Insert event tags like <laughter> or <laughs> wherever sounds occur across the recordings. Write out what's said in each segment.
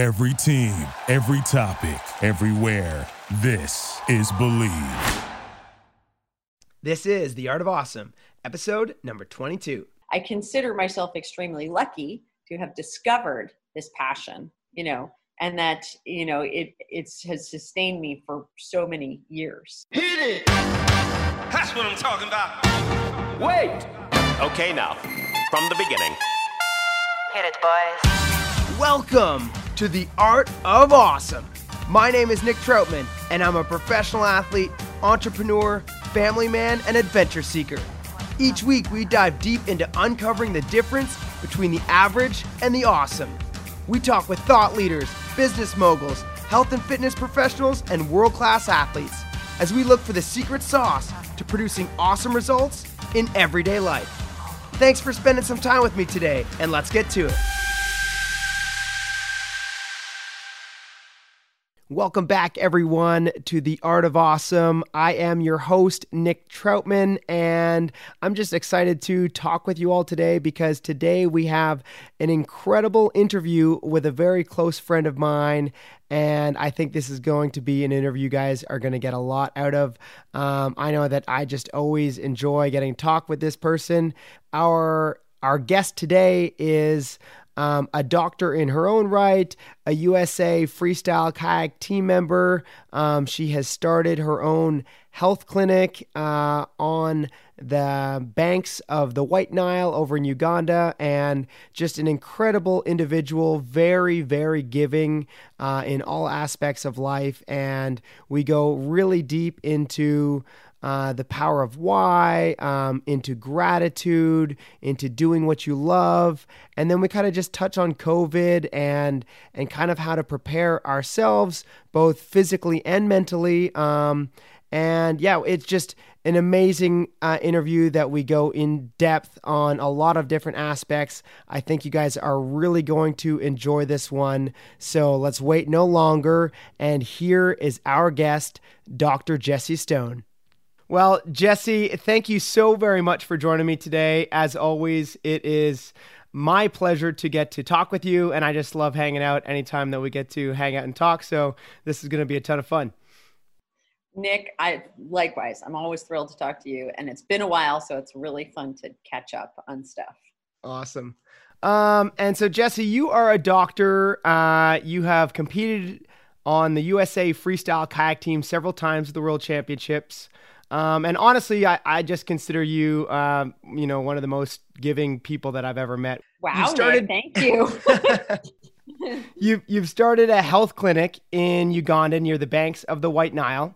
Every team, every topic, everywhere. This is Believe. This is The Art of Awesome, episode number 22. I consider myself extremely lucky to have discovered this passion, you know, and that, you know, it it's has sustained me for so many years. Hit it! That's what I'm talking about. Wait! Okay, now, from the beginning. Hit it, boys. Welcome to The Art of Awesome. My name is Nick Troutman, and I'm a professional athlete, entrepreneur, family man, and adventure seeker. Each week, we dive deep into uncovering the difference between the average and the awesome. We talk with thought leaders, business moguls, health and fitness professionals, and world class athletes as we look for the secret sauce to producing awesome results in everyday life. Thanks for spending some time with me today, and let's get to it. Welcome back, everyone, to The Art of Awesome. I am your host, Nick Troutman, and I'm just excited to talk with you all today because today we have an incredible interview with a very close friend of mine. And I think this is going to be an interview you guys are going to get a lot out of. Um, I know that I just always enjoy getting to talk with this person. Our our guest today is um, a doctor in her own right, a USA freestyle kayak team member. Um, she has started her own health clinic uh, on the banks of the White Nile over in Uganda, and just an incredible individual, very, very giving uh, in all aspects of life. And we go really deep into uh, the power of why, um, into gratitude, into doing what you love, and then we kind of just touch on COVID and and kind of how to prepare ourselves both physically and mentally. Um, and yeah, it's just an amazing uh, interview that we go in depth on a lot of different aspects. I think you guys are really going to enjoy this one. So let's wait no longer. And here is our guest, Dr. Jessie Stone. Well, Jessie, thank you so very much for joining me today. As always, it is my pleasure to get to talk with you, and I just love hanging out anytime that we get to hang out and talk. So, this is going to be a ton of fun. Nick, I likewise. I'm always thrilled to talk to you, and it's been a while, so it's really fun to catch up on stuff. Awesome. Um, and so, Jessie, you are a doctor. Uh, you have competed on the USA freestyle kayak team several times at the World Championships. Um, and honestly, I, I just consider you, um, you know, one of the most giving people that I've ever met. Wow, you started, Nick, thank you. <laughs> <laughs> you've you've started a health clinic in Uganda near the banks of the White Nile.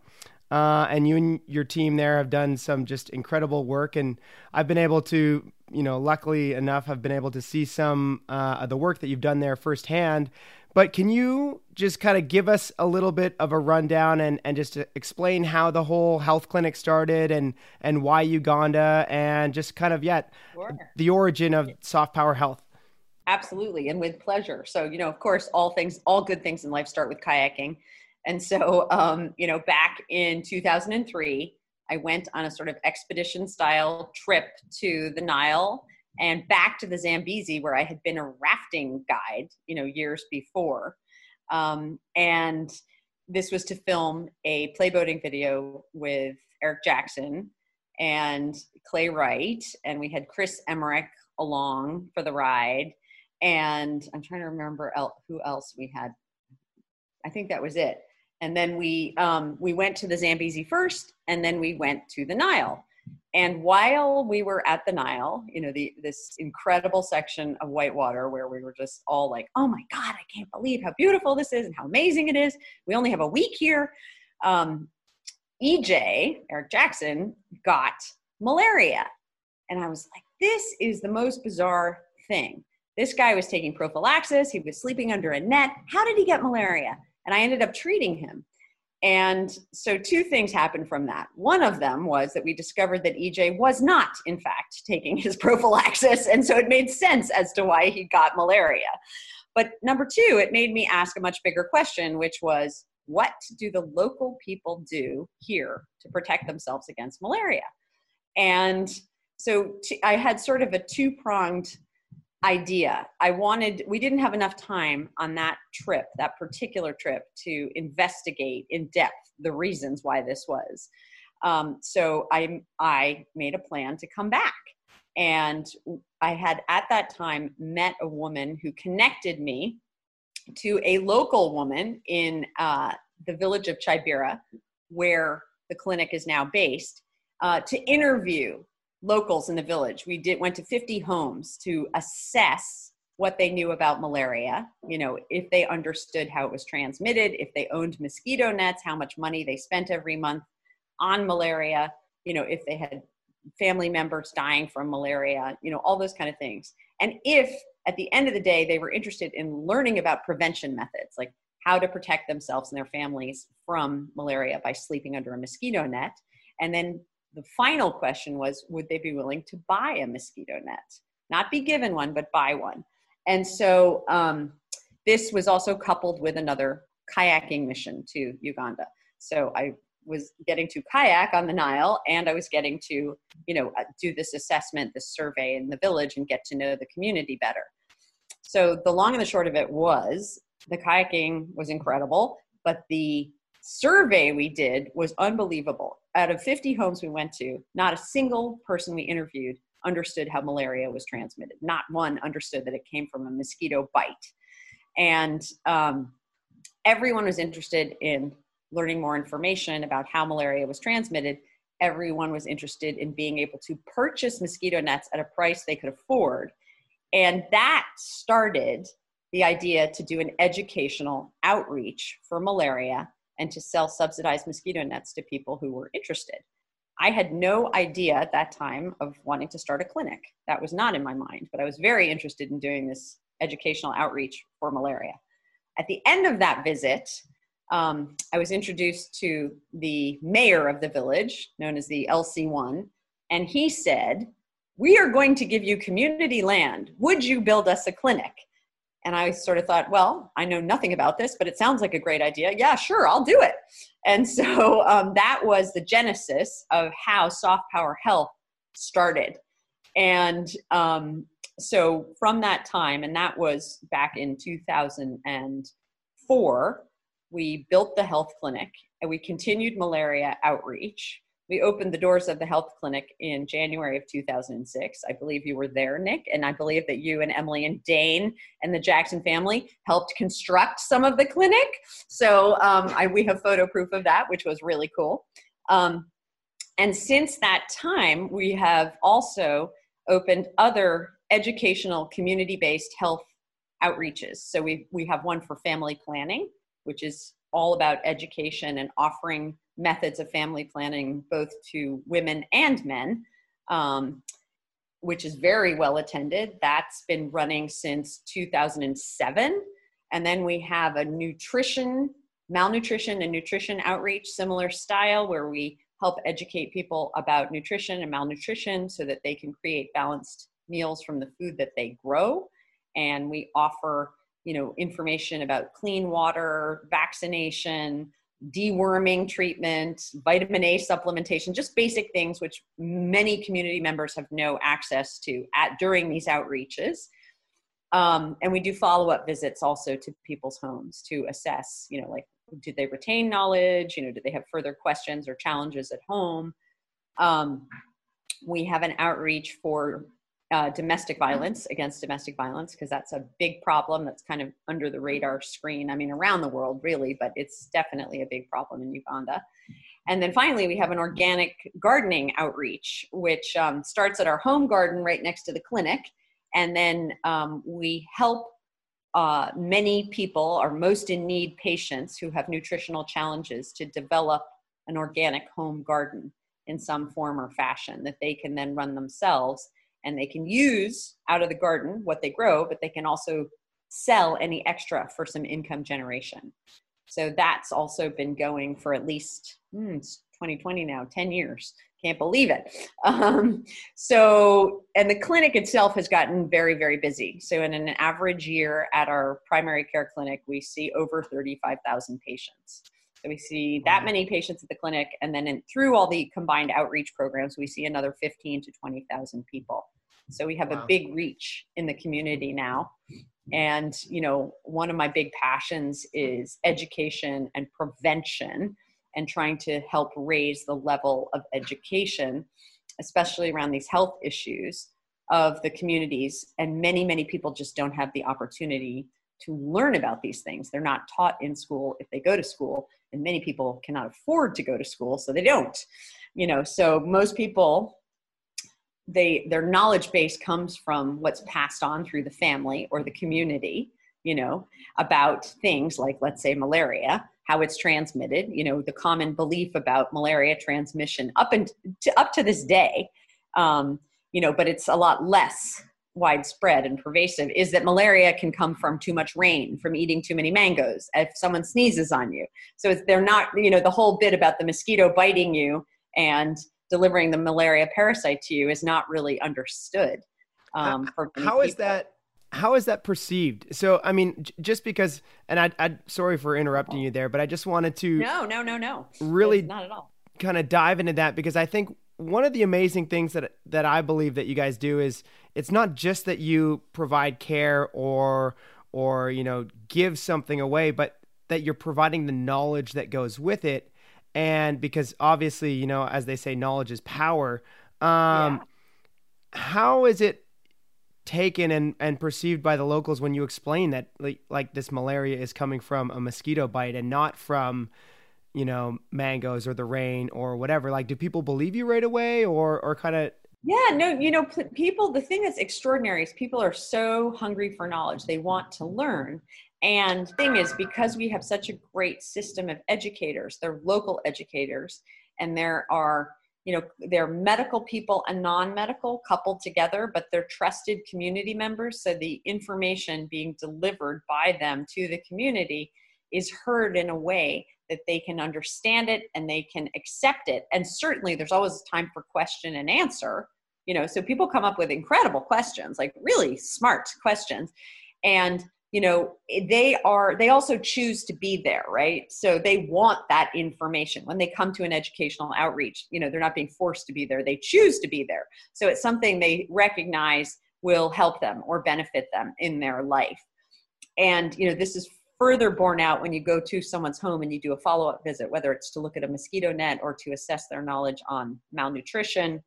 Uh, and you and your team there have done some just incredible work. And I've been able to, you know, luckily enough, I've been able to see some uh, of the work that you've done there firsthand. But can you just kind of give us a little bit of a rundown and, and just explain how the whole health clinic started and, and why Uganda and just kind of, yet yeah, sure. the origin of Soft Power Health? Absolutely, and with pleasure. So, you know, of course, all things, all good things in life start with kayaking. And so, um, you know, back in 2003, I went on a sort of expedition style trip to the Nile and back to the Zambezi where I had been a rafting guide, you know, years before. Um, and this was to film a playboating video with Eric Jackson and Clay Wright, and we had Chris Emmerich along for the ride. And I'm trying to remember el- who else we had. I think that was it. And then we um, we went to the Zambezi first, and then we went to the Nile. And while we were at the Nile, you know, the this incredible section of whitewater where we were just all like, "Oh my God, I can't believe how beautiful this is and how amazing it is." We only have a week here. Um, EJ Eric Jackson got malaria, and I was like, "This is the most bizarre thing." This guy was taking prophylaxis. He was sleeping under a net. How did he get malaria? And I ended up treating him. And so, two things happened from that. One of them was that we discovered that EJ was not, in fact, taking his <laughs> prophylaxis. And so, it made sense as to why he got malaria. But number two, it made me ask a much bigger question, which was what do the local people do here to protect themselves against malaria? And so, t- I had sort of a two pronged idea. I wanted, we didn't have enough time on that trip, that particular trip, to investigate in depth the reasons why this was. Um, so I, I made a plan to come back. And I had at that time met a woman who connected me to a local woman in uh, the village of Kyabirwa, where the clinic is now based, uh, to interview locals in the village. We did went to 50 homes to assess what they knew about malaria, you know, if they understood how it was transmitted, if they owned mosquito nets, how much money they spent every month on malaria, you know, if they had family members dying from malaria, you know, all those kind of things. And if at the end of the day they were interested in learning about prevention methods, like how to protect themselves and their families from malaria by sleeping under a mosquito net, and then the final question was would they be willing to buy a mosquito net? Not be given one but buy one. And so um, this was also coupled with another kayaking mission to uganda. So i was getting to kayak on the nile and i was getting to you know uh, do this assessment this survey in the village and get to know the community better. So the long and the short of it was the kayaking was incredible but the survey we did was unbelievable. Out of 50 homes we went to, not a single person we interviewed understood how malaria was transmitted. Not one understood that it came from a mosquito bite. And um, everyone was interested in learning more information about how malaria was transmitted. Everyone was interested in being able to purchase mosquito nets at a price they could afford. And that started the idea to do an educational outreach for malaria and to sell subsidized mosquito nets to people who were interested. I had no idea at that time of wanting to start a clinic. That was not in my mind, but I was very interested in doing this educational outreach for malaria. At the end of that visit, um, I was introduced to the mayor of the village, known as the LC1, and he said, We are going to give you community land. Would you build us a clinic? And I sort of thought, well, I know nothing about this, but it sounds like a great idea. Yeah, sure, I'll do it. And so <laughs> um, that was the genesis of how Soft Power Health started. And um, so from that time, and that was back in 2004, we built the health clinic and we continued malaria outreach we opened the doors of the health clinic in January of 2006. I believe you were there, Nick, and I believe that you and Emily and Dane and the Jackson family helped construct some of the clinic. So um, I, we have photo proof of that, which was really cool. Um, and since that time, we have also opened other educational community based health outreaches. So we, we have one for family planning, which is all about education and offering methods of family planning both to women and men um, which is very well attended. That's been running since 2007 and then we have a nutrition malnutrition and nutrition outreach similar style where we help educate people about nutrition and malnutrition so that they can create balanced meals from the food that they grow. And we offer you know information about clean water vaccination deworming treatment, vitamin A supplementation, just basic things which many community members have no access to at during these outreaches. Um, and we do follow-up visits also to people's homes to assess, you know, like did they retain knowledge? You know, did they have further questions or challenges at home? Um, we have an outreach for uh, domestic violence against domestic violence because that's a big problem that's kind of under the radar screen i mean around the world really but it's definitely a big problem in uganda. And then finally we have an organic gardening outreach which um, starts at our home garden right next to the clinic. And then um, we help uh, many people our most in need patients who have nutritional challenges to develop an organic home garden in some form or fashion that they can then run themselves and they can use out of the garden what they grow, but they can also sell any extra for some income generation. So that's also been going for at least hmm, 2020 now, 10 years. Can't believe it. <laughs> Um, so, and the clinic itself has gotten very, very busy. So, in an average year at our primary care clinic, we see over 35,000 patients. So we see that many patients at the clinic, and then in, through all the combined outreach programs, we see another 15 to 20,000 people. So we have Wow. a big reach in the community now. And, you know, one of my big passions is education and prevention and trying to help raise the level of education, especially around these health issues of the communities. And many, many people just don't have the opportunity to learn about these things. They're not taught in school if they go to school, and many people cannot afford to go to school, so they don't. You know, so most people they their knowledge base comes from what's passed on through the family or the community you know about things like let's say malaria how it's transmitted you know the common belief about malaria transmission up and to, up to this day um, you know but it's a lot less widespread and pervasive is that malaria can come from too much rain from eating too many mangoes if someone sneezes on you. So it's, they're not you know the whole bit about the mosquito biting you and delivering the malaria parasite to you is not really understood um, for how is that how is that perceived? So i mean j- just because and i i sorry for interrupting you there but i just wanted to no no no no. Really- It's not at all. kind of dive into that because I think one of the amazing things that that I believe that you guys do is it's not just that you provide care or or you know give something away, but that you're providing the knowledge that goes with it. And because obviously, you know, as they say, knowledge is power. Um, How is it taken and, and perceived by the locals when you explain that like, like this malaria is coming from a mosquito bite and not from you know, mangoes or the rain or whatever. Like, do people believe you right away or, or kind of, Yeah, no, you know, people, the thing that's extraordinary is people are so hungry for knowledge. They want to learn. And thing is, because we have such a great system of educators, they're local educators, and there are, you know, they're medical people and non-medical coupled together, but they're trusted community members. So the information being delivered by them to the community is heard in a way that they can understand it and they can accept it. And certainly there's always time for question and answer, you know, so people come up with incredible questions, like really smart questions. And you know they are they also choose to be there right? So they want that information. When they come to an educational outreach you know they're not being forced to be there. They choose to be there. So it's something they recognize will help them or benefit them in their life. And you know this is further borne out when you go to someone's home and you do a follow-up visit whether it's to look at a mosquito net or to assess their knowledge on malnutrition.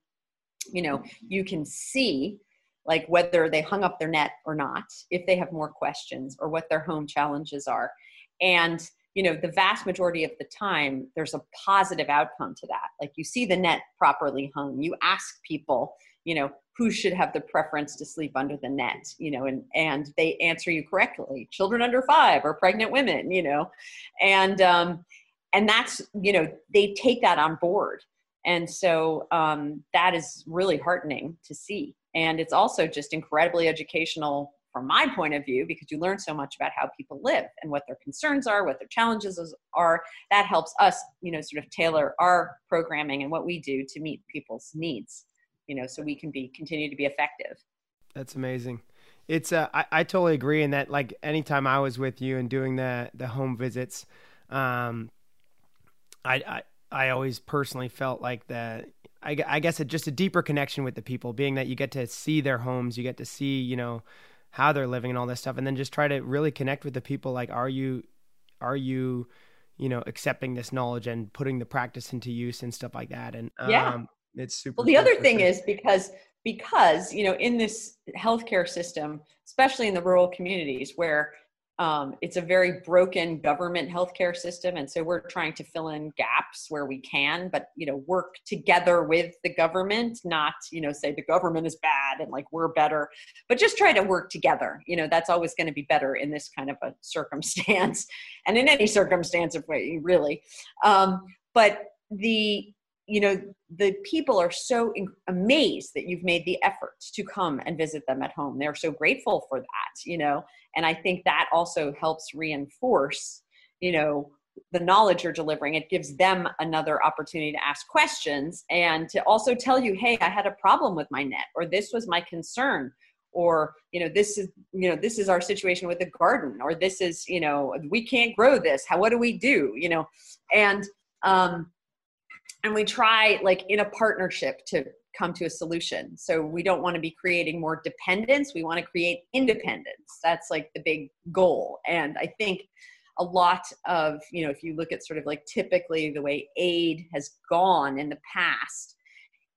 You know you can see like whether they hung up their net or not if they have more questions or what their home challenges are. And you know the vast majority of the time there's a positive outcome to that. Like you see the net properly hung. You ask people you know who should have the preference to sleep under the net you know and and they answer you correctly. Children under five or pregnant women you know. And um and that's you know they take that on board. And so um, that is really heartening to see and it's also just incredibly educational from my point of view because you learn so much about how people live and what their concerns are what their challenges are that helps us you know sort of tailor our programming and what we do to meet people's needs you know so we can be continue to be effective that's amazing. It's, uh, I, I totally agree in that, like, anytime I was with you and doing the, the home visits, um, I, I, I always personally felt like that. I, I guess it just a deeper connection with the people, being that you get to see their homes, you get to see, you know, how they're living and all this stuff, and then just try to really connect with the people. Like, are you, are you, you know, accepting this knowledge and putting the practice into use and stuff like that? And um, Yeah. it's super. Well, the cool other thing sure. is because because you know in this healthcare system, especially in the rural communities where um, it's a very broken government healthcare system, and so we're trying to fill in gaps where we can, but you know work together with the government, not you know say the government is bad and like we're better, but just try to work together. You know that's always going to be better in this kind of a <laughs> circumstance, and in any circumstance of way really. Um, but the you know the people are so amazed that you've made the effort to come and visit them at home. They're so grateful for that you know? And i think that also helps reinforce you know the knowledge you're delivering. It gives them another opportunity to ask questions and to also tell you hey i had a problem with my net or this was my concern or you know this is you know this is our situation with the garden or this is you know we can't grow this. How what do we do? You know? And um and we try like in a partnership to come to a solution. So we don't want to be creating more dependence. We want to create independence. That's like the big goal. And I think a lot of, you know, if you look at sort of like typically the way aid has gone in the past,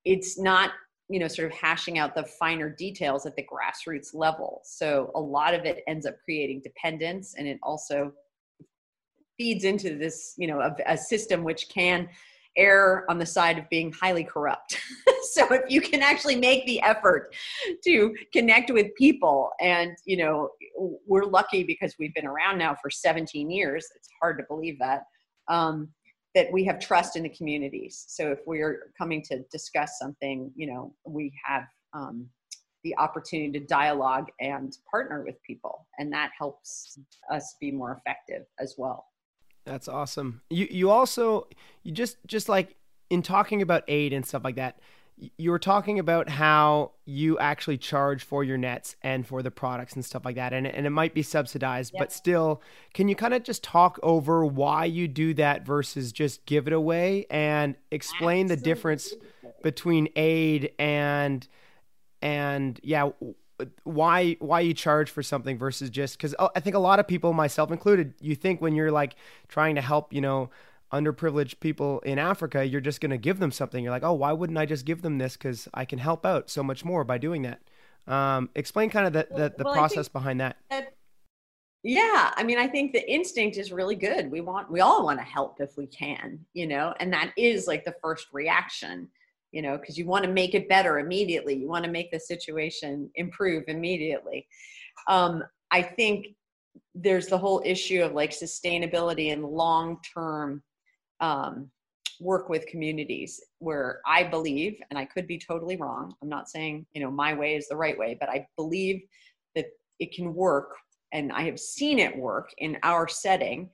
it's not, you know, sort of hashing out the finer details at the grassroots level. So a lot of it ends up creating dependence and it also feeds into this, you know, a, a system which can err on the side of being highly corrupt. <laughs> so if you can actually make the effort to connect with people and you know we're lucky because we've been around now for 17 years it's hard to believe that um, that we have trust in the communities so if we're coming to discuss something you know we have um, the opportunity to dialogue and partner with people and that helps us be more effective as well that's awesome. You you also you just just like in talking about aid and stuff like that, you were talking about how you actually charge for your nets and for the products and stuff like that and, and it might be subsidized yep. but still can you kind of just talk over why you do that versus just give it away and explain Absolutely. the difference between aid and and yeah why why you charge for something versus just because oh, I think a lot of people, myself included, you think when you're like trying to help, you know, underprivileged people in Africa, you're just going to give them something. You're like, oh, why wouldn't I just give them this? Because I can help out so much more by doing that. Um, explain kind of the the, the well, process behind that. that. Yeah, I mean, I think the instinct is really good. We want, we all want to help if we can, you know, and that is like the first reaction you know, because you want to make it better immediately. You want to make the situation improve immediately. Um, I think there's the whole issue of like sustainability and long term um, work with communities where I believe, and I could be totally wrong, I'm not saying, you know, my way is the right way, but I believe that it can work. And I have seen it work in our setting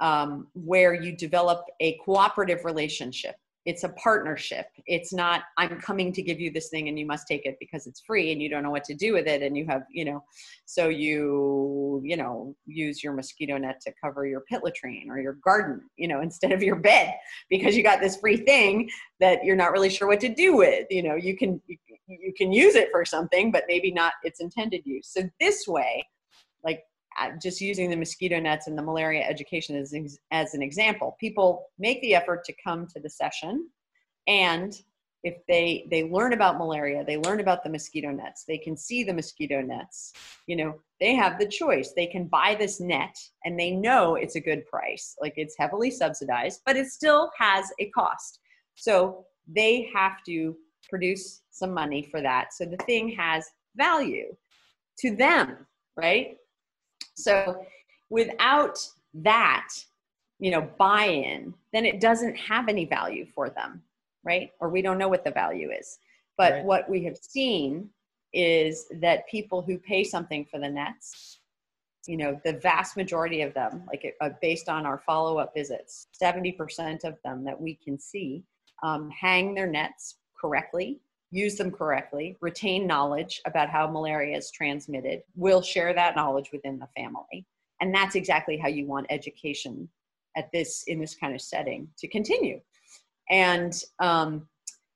um, where you develop a cooperative relationship it's a partnership. It's not i'm coming to give you this thing and you must take it because it's free and you don't know what to do with it and you have you know. So you you know use your mosquito net to cover your pit latrine or your garden you know instead of your bed <laughs> because you got this free thing that you're not really sure what to do with you know. You can you, can use it for something but maybe not its intended use. So this way like Uh, just using the mosquito nets and the malaria education as, as an example people make the effort to come to the session and if they they learn about malaria they learn about the mosquito nets they can see the mosquito nets you know they have the choice they can buy this net and they know it's a good price like it's heavily subsidized but it still has a cost. So they have to produce some money for that. So the thing has value to them right so without that, you know, buy-in, then it doesn't have any value for them, right? Or we don't know what the value is. But right. what we have seen is that people who pay something for the nets, you know, the vast majority of them, like uh, based on our follow-up visits, 70% of them that we can see um, hang their nets correctly use them correctly, retain knowledge about how malaria is transmitted, We'll share that knowledge within the family. And that's exactly how you want education at this in this kind of setting to continue. And um,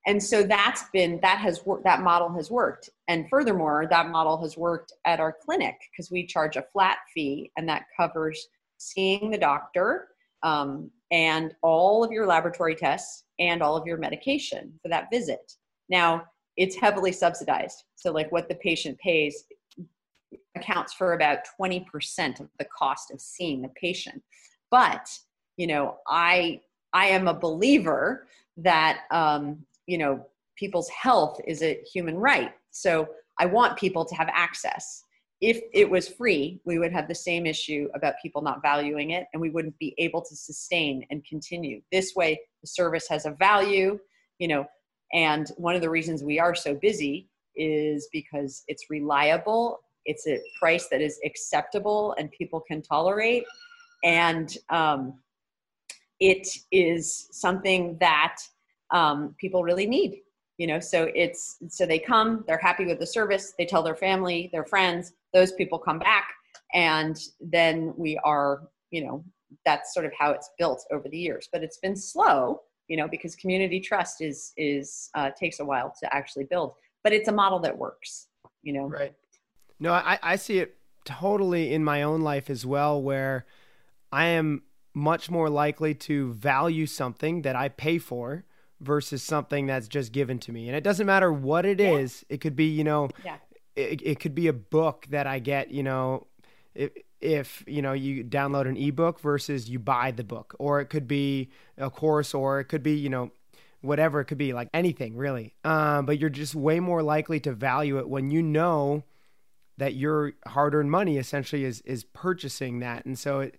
and so that's been that has worked that model has worked and furthermore that model has worked at our clinic because we charge a flat fee and that covers seeing the doctor um, and all of your laboratory tests and all of your medication for that visit now, it's heavily subsidized. So, like what the patient pays accounts for about 20% of the cost of seeing the patient. But, you know, I I am a believer that um, you know, people's health is a human right. So, I want people to have access. If it was free, we would have the same issue about people not valuing it and we wouldn't be able to sustain and continue. This way, the service has a value, you know, and one of the reasons we are so busy is because it's reliable, it's a price that is acceptable and people can tolerate, and um, it is something that um, people really need. You know, so it's so they come, they're happy with the service, they tell their family, their friends, those people come back, and then we are, you know, that's sort of how it's built over the years. But it's been slow you know because community trust is is uh, takes a while to actually build but it's a model that works you know right no i i see it totally in my own life as well where i am much more likely to value something that i pay for versus something that's just given to me and it doesn't matter what it Yeah. is. it could be you know yeah it, it could be a book that I get, you know, if, if you know you download an ebook versus you buy the book, or it could be a course, or it could be you know whatever it could be, like anything really. Um, but you're just way more likely to value it when you know that your hard-earned money essentially is is purchasing that, and so it.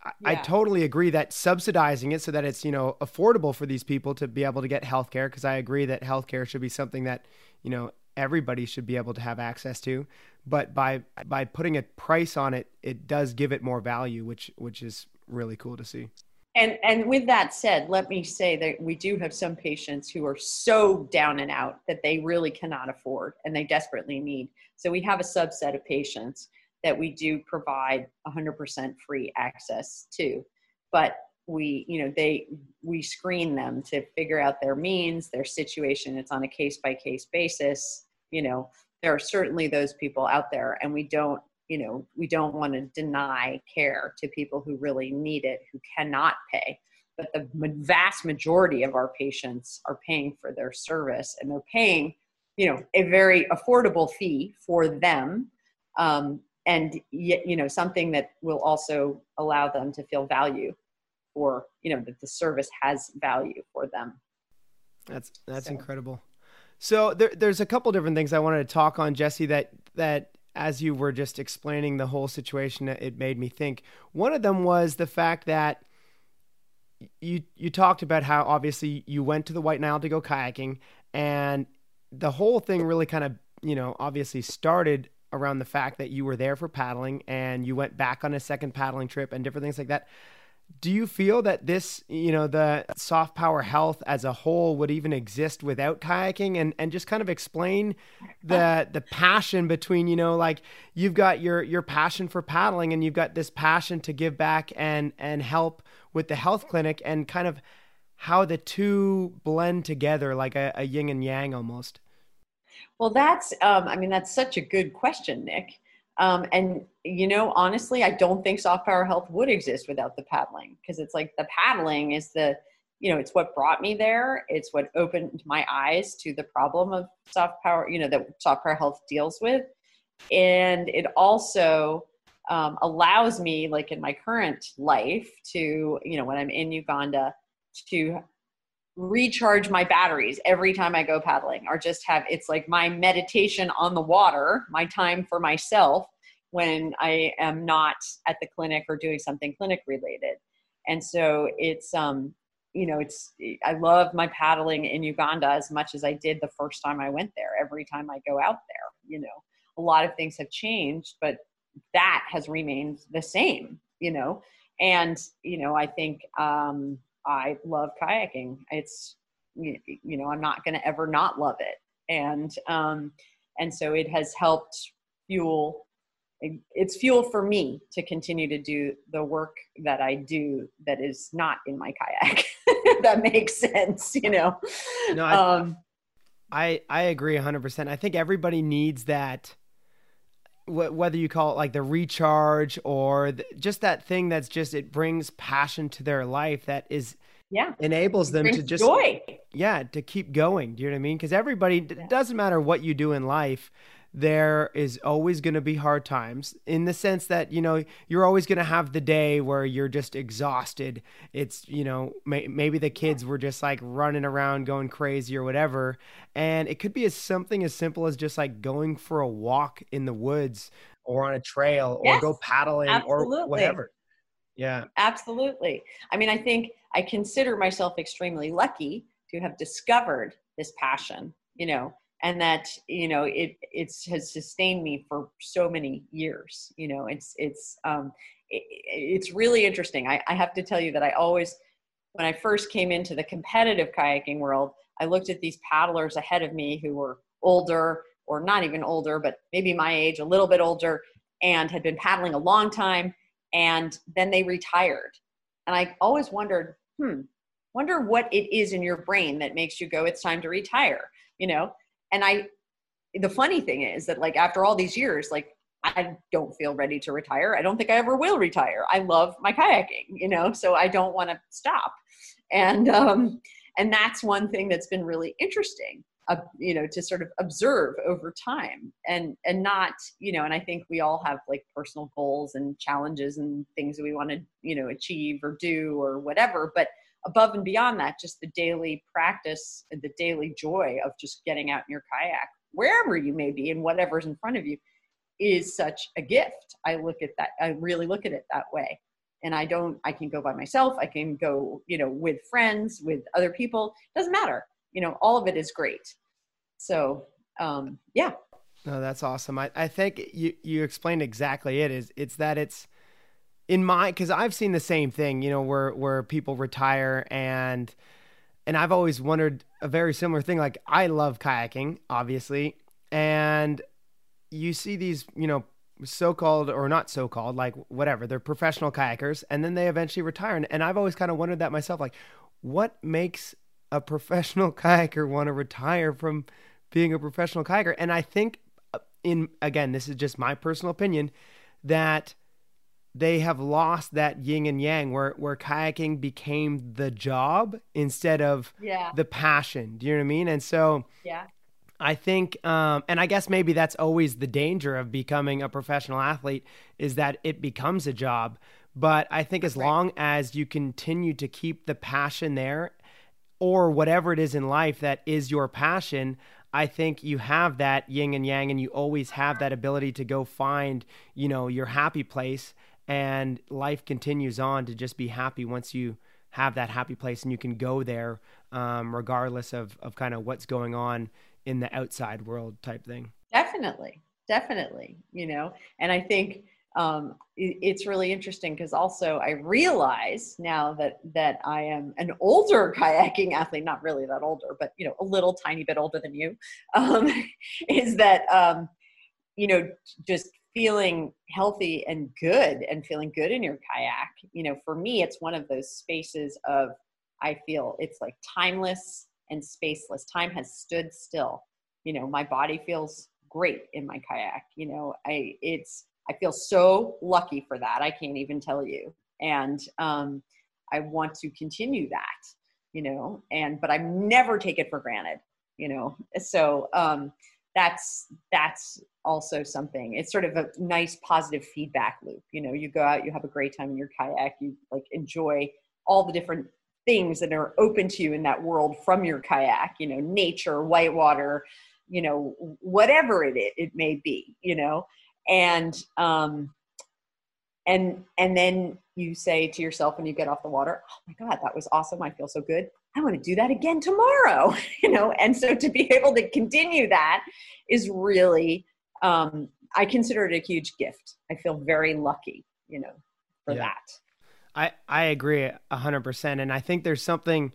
I, I totally agree that subsidizing it so that it's you know affordable for these people to be able to get healthcare because I agree that healthcare should be something that you know everybody should be able to have access to but by by putting a price on it it does give it more value which which is really cool to see And and with that said, let me say that we do have some patients who are so down and out that they really cannot afford and they desperately need. So we have a subset of patients that we do provide 100% free access to. But we, you know, they we screen them to figure out their means, their situation. It's on a case by case basis. You know, there are certainly those people out there and we don't you know we don't want to deny care to people who really need it who cannot pay. But the vast majority of our patients are paying for their service and they're paying you know a very affordable fee for them. Um, and yet you know something that will also allow them to feel value for you know that the service has value for them. That's that's So- incredible so there, there's a couple different things i wanted to talk on jessie that that as you were just explaining the whole situation it made me think one of them was the fact that you you talked about how obviously you went to the White Nile to go kayaking, and the whole thing really kind of you know obviously started around the fact that you were there for paddling and you went back on a second paddling trip and different things like that. Do you feel that this, you know, the soft power health as a whole would even exist without kayaking and, and just kind of explain the the passion between, you know, like you've got your your passion for paddling and you've got this passion to give back and and help with the health clinic and kind of how the two blend together like a, a yin and yang almost. Well, that's, um, I mean, that's such a good question, Nick. Um, and, you know, honestly, I don't think soft power health would exist without the paddling because it's like the paddling is the, you know, it's what brought me there. It's what opened my eyes to the problem of soft power, you know, that soft power health deals with. And it also um, allows me, like in my current life, to, you know, when I'm in Uganda, to recharge my batteries every time I go paddling, or just have it's like my meditation on the water, my time for myself when I am not at the clinic or doing something clinic related. And so it's, um, you know, it's, I love my paddling in Uganda as much as I did the first time I went there. Every time I go out there, you know, a lot of things have changed, but that has remained the same, you know. And, you know, I think, um, I love kayaking. It's you know I'm not going to ever not love it, and um, and so it has helped fuel. It's fuel for me to continue to do the work that I do that is not in my kayak. <laughs> that makes sense, you know. No, I- um, I I agree 100%. I think everybody needs that wh- whether you call it like the recharge or the, just that thing that's just it brings passion to their life that is yeah, enables them to just joy. yeah to keep going do you know what i mean because everybody it Yeah. doesn't matter what you do in life there is always going to be hard times in the sense that you know you're always going to have the day where you're just exhausted. It's you know may, maybe the kids were just like running around going crazy or whatever. And it could be as something as simple as just like going for a walk in the woods or on a trail or Yes, go paddling or whatever. Yeah. Absolutely. I mean, I think I consider myself extremely lucky to have discovered this passion, you know, and that, you know, it it's has sustained me for so many years. You know, it's it's um it, it's really interesting. I, I have to tell you that I always when I first came into the competitive kayaking world, I looked at these paddlers ahead of me who were older or not even older, but maybe my age, a little bit older, and had been paddling a long time and then they retired and i always wondered hmm wonder what it is in your brain that makes you go it's time to retire you know and i the funny thing is that like after all these years like i don't feel ready to retire. I don't think i ever will retire. I love my kayaking you know so i don't want to stop. And um and that's one thing that's been really interesting uh, you know to sort of observe over time and and not you know and i think we all have like personal goals and challenges and things that we want to you know achieve or do or whatever but above and beyond that just the daily practice and the daily joy of just getting out in your kayak wherever you may be and whatever's in front of you is such a gift. I look at that i really look at it that way. And i don't i can go by myself. I can go you know with friends with other people. Doesn't matter. You know all of it is great. So um yeah. No that's awesome. I, I think you you explained exactly it is it's that it's in my because i've seen the same thing you know where where people retire and and i've always wondered a very similar thing like i love kayaking obviously and you see these you know so-called or not so-called like whatever they're professional kayakers and then they eventually retire and, and i've always kind of wondered that myself like what makes a professional <laughs> kayaker want to retire from being a professional kayaker? And i think uh, in again this is just my personal opinion that they have lost that yin and yang where where kayaking became the job instead of yeah. the passion. Do you know what i mean? And so yeah. I think, um, and I guess maybe that's always the danger of becoming a professional athlete is that it becomes a job. But I think as Right. long as you continue to keep the passion there, or whatever it is in life that is your passion, I think you have that yin and yang, and you always have that ability to go find, you know, your happy place, and life continues on to just be happy once you have that happy place, and you can go there, um, regardless of of kind of what's going on in the outside world type thing. definitely definitely you know and i think um, it- it's really interesting because also i realize now that that i am an older <laughs> kayaking athlete not really that older but you know a little tiny bit older than you um, <laughs> is that um, you know just feeling healthy and good and feeling good in your kayak you know for me it's one of those spaces of i feel it's like timeless and spaceless. Time has stood still. You know my body feels great in my kayak. You know i it's i feel so lucky for that i can't even tell you. And um i want to continue that you know and but i never take it for granted you know. So um that's that's also something it's sort of a nice positive feedback loop you know you go out you have a great time in your kayak you like enjoy all the different things that are open to you in that world from your kayak you know nature whitewater you know whatever it it may be you know? And um and and then you say to yourself when you get off the water oh my god that was awesome i feel so good. I want to do that again tomorrow <laughs> you know? And so to be able to continue that is really um i consider it a huge gift i feel very lucky you know for Yeah. that I I agree a hundred percent, and I think there's something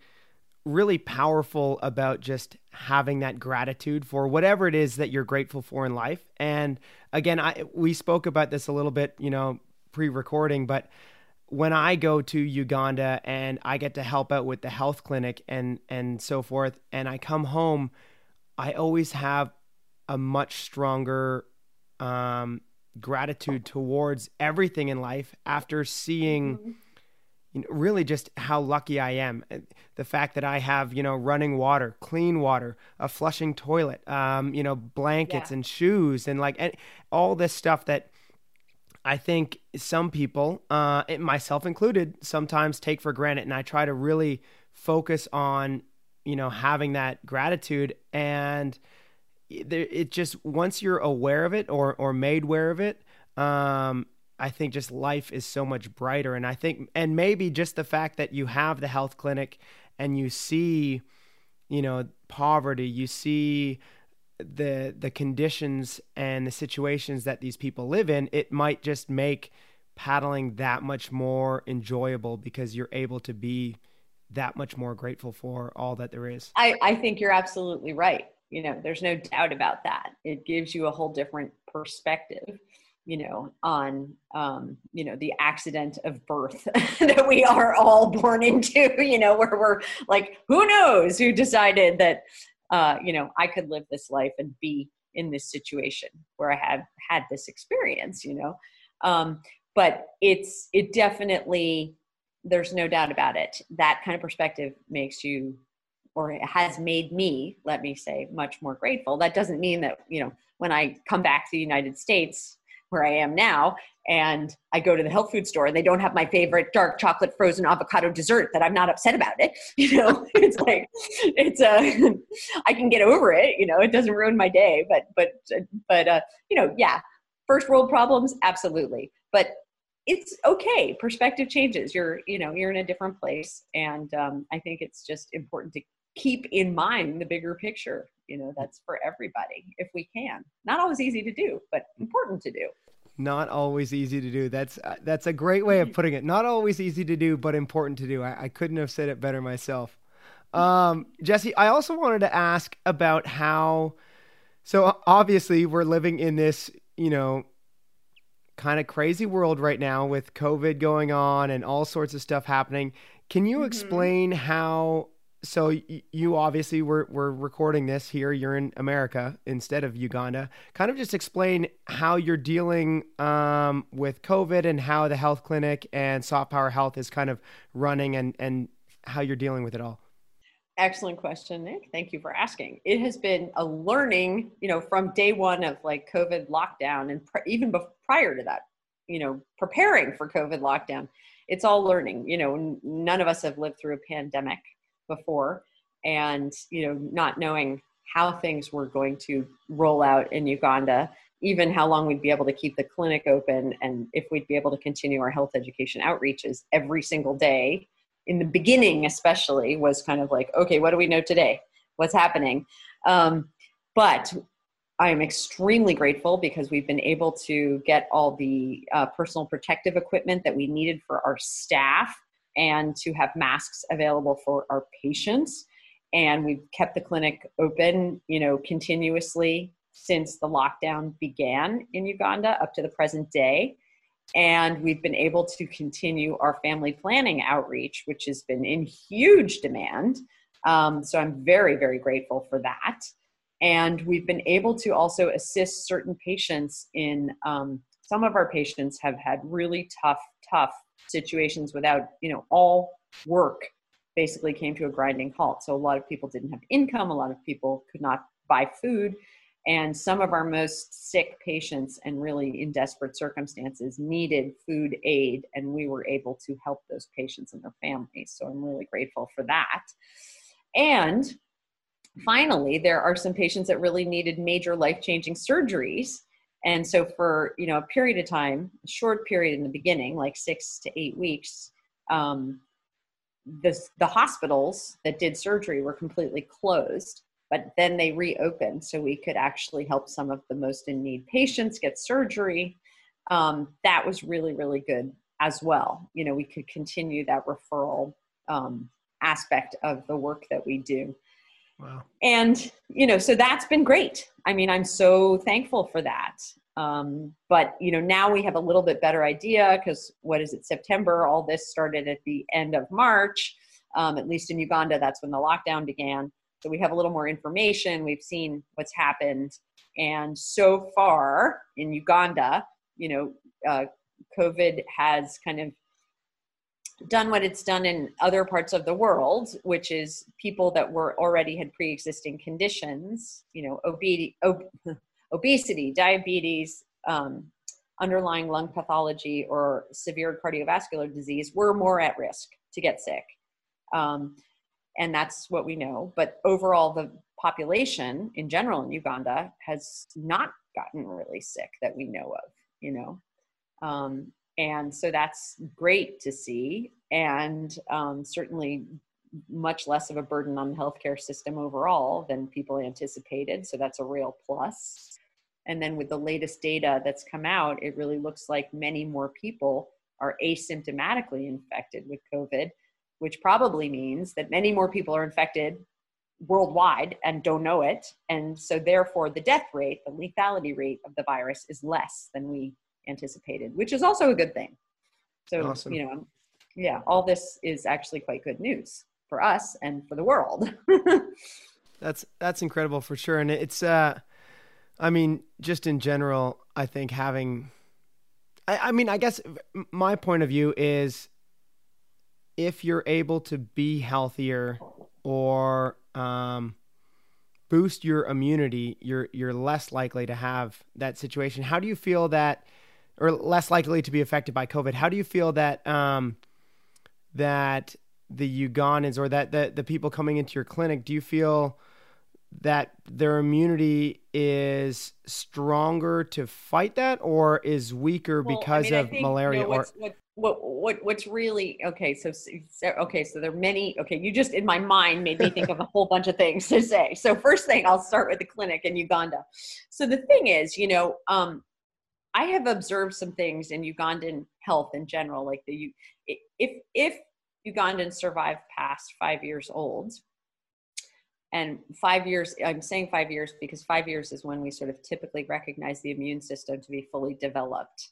really powerful about just having that gratitude for whatever it is that you're grateful for in life. And again, I we spoke about this a little bit, you know, pre-recording, but when I go to Uganda and I get to help out with the health clinic and and so forth, and I come home, I always have a much stronger um, gratitude towards everything in life after seeing you know, really just how lucky I am. The fact that I have, you know, running water, clean water, a flushing toilet, um, you know, blankets Yeah. and shoes and like and all this stuff that I think some people, uh, myself included, sometimes take for granted. And I try to really focus on, you know, having that gratitude. And it just, once you're aware of it or, or made aware of it, um, I think just life is so much brighter. And I think, and maybe just the fact that you have the health clinic and you see, you know, poverty, you see the the conditions and the situations that these people live in, it might just make paddling that much more enjoyable because you're able to be that much more grateful for all that there is. I, I think you're absolutely right. You know, there's no doubt about that. It gives you a whole different perspective. you know, on, um, you know, the accident of birth <laughs> that we are all born into, you know, where we're like, who knows who decided that, uh, you know, I could live this life and be in this situation where I have had this experience, you know. Um, but it's, it definitely, there's no doubt about it. That kind of perspective makes you or it has made me, let me say, much more grateful. That doesn't mean that, you know, when I come back to the United States, where I am now, and I go to the health food store and they don't have my favorite dark chocolate frozen avocado dessert, that I'm not upset about it. <laughs> You know, <laughs> it's like it's a uh, <laughs> can get over it. You know, it doesn't ruin my day. But but but uh, you know, yeah, first world problems, absolutely. But it's okay. Perspective changes. You're you know you're in a different place, and um, I think it's just important to keep in mind the bigger picture you know that's for everybody if we can. Not always easy to do but important to do. Not always easy to do. That's uh, that's a great way of putting it. Not always easy to do but important to do. I, I couldn't have said it better myself. Um, jessie i also wanted to ask about how so obviously we're living in this you know kind of crazy world right now with covid going on and all sorts of stuff happening. Can you mm-hmm. explain how so you obviously were, were recording this here. You're in America instead of Uganda. Kind of just explain how you're dealing um, with COVID and how the health clinic and Soft Power Health is kind of running and, and how you're dealing with it all. Excellent question, Nick. Thank you for asking. It has been a learning, you know, from day one of like COVID lockdown and pr- even prior to that, you know, preparing for COVID lockdown. It's all learning. You know, n- none of us have lived through a pandemic before and you know not knowing how things were going to roll out in Uganda even how long we'd be able to keep the clinic open and if we'd be able to continue our health education outreaches every single day. In the beginning especially was kind of like okay what do we know today? What's happening? Um, but i am extremely grateful because we've been able to get all the uh, personal protective equipment that we needed for our staff and to have masks available for our patients. And we've kept the clinic open, you know, continuously since the lockdown began in Uganda up to the present day. And we've been able to continue our family planning outreach, which has been in huge demand. Um, so I'm very, very grateful for that. And we've been able to also assist certain patients in um, some of our patients have had really tough, tough situations without, you know, all work basically came to a grinding halt. So a lot of people didn't have income, a lot of people could not buy food. And some of our most sick patients and really in desperate circumstances needed food aid, and we were able to help those patients and their families. So I'm really grateful for that. And finally, there are some patients that really needed major life changing surgeries and so for you know a period of time a short period in the beginning like six to eight weeks um, the, the hospitals that did surgery were completely closed but then they reopened so we could actually help some of the most in need patients get surgery. Um, that was really really good as well. You know we could continue that referral um, aspect of the work that we do And, you know, so that's been great. I mean, I'm so thankful for that. Um, but, you know, now we have a little bit better idea because what is it, September? All this started at the end of March. Um, at least in Uganda, that's when the lockdown began. So we have a little more information. We've seen what's happened. And so far in Uganda, you know, uh, COVID has kind of done what it's done in other parts of the world, which is people that were already had pre-existing conditions, you know, obesity, ob- <laughs> obesity diabetes, um, underlying lung pathology, or severe cardiovascular disease were more at risk to get sick. Um, and that's what we know. But overall, the population in general in Uganda has not gotten really sick that we know of, you know. Um, and so that's great to see and um, certainly much less of a burden on the healthcare system overall than people anticipated so that's a real plus. And then with the latest data that's come out it really looks like many more people are asymptomatically infected with covid which probably means that many more people are infected worldwide and don't know it and so therefore the death rate the lethality rate of the virus is less than we anticipated, which is also a good thing. So, Awesome. you know, yeah, all this is actually quite good news for us and for the world. <laughs> That's that's incredible for sure, and it's uh, I mean, just in general, I think having, I, I mean, I guess my point of view is, if you're able to be healthier or um, boost your immunity, you're you're less likely to have that situation. How do you feel that, or less likely to be affected by COVID? How do you feel that um, that the Ugandans or that the the people coming into your clinic, do you feel that their immunity is stronger to fight that or is weaker Well, I because mean, of think, malaria you know, or what's, what, what what what's really okay so, so okay so there are many okay you just in my mind made me think of a whole bunch of things to say so first thing i'll start with the clinic in uganda so the thing is you know um i have observed some things in ugandan health in general like the if if ugandans survive past five years old and five years i'm saying five years because five years is when we sort of typically recognize the immune system to be fully developed.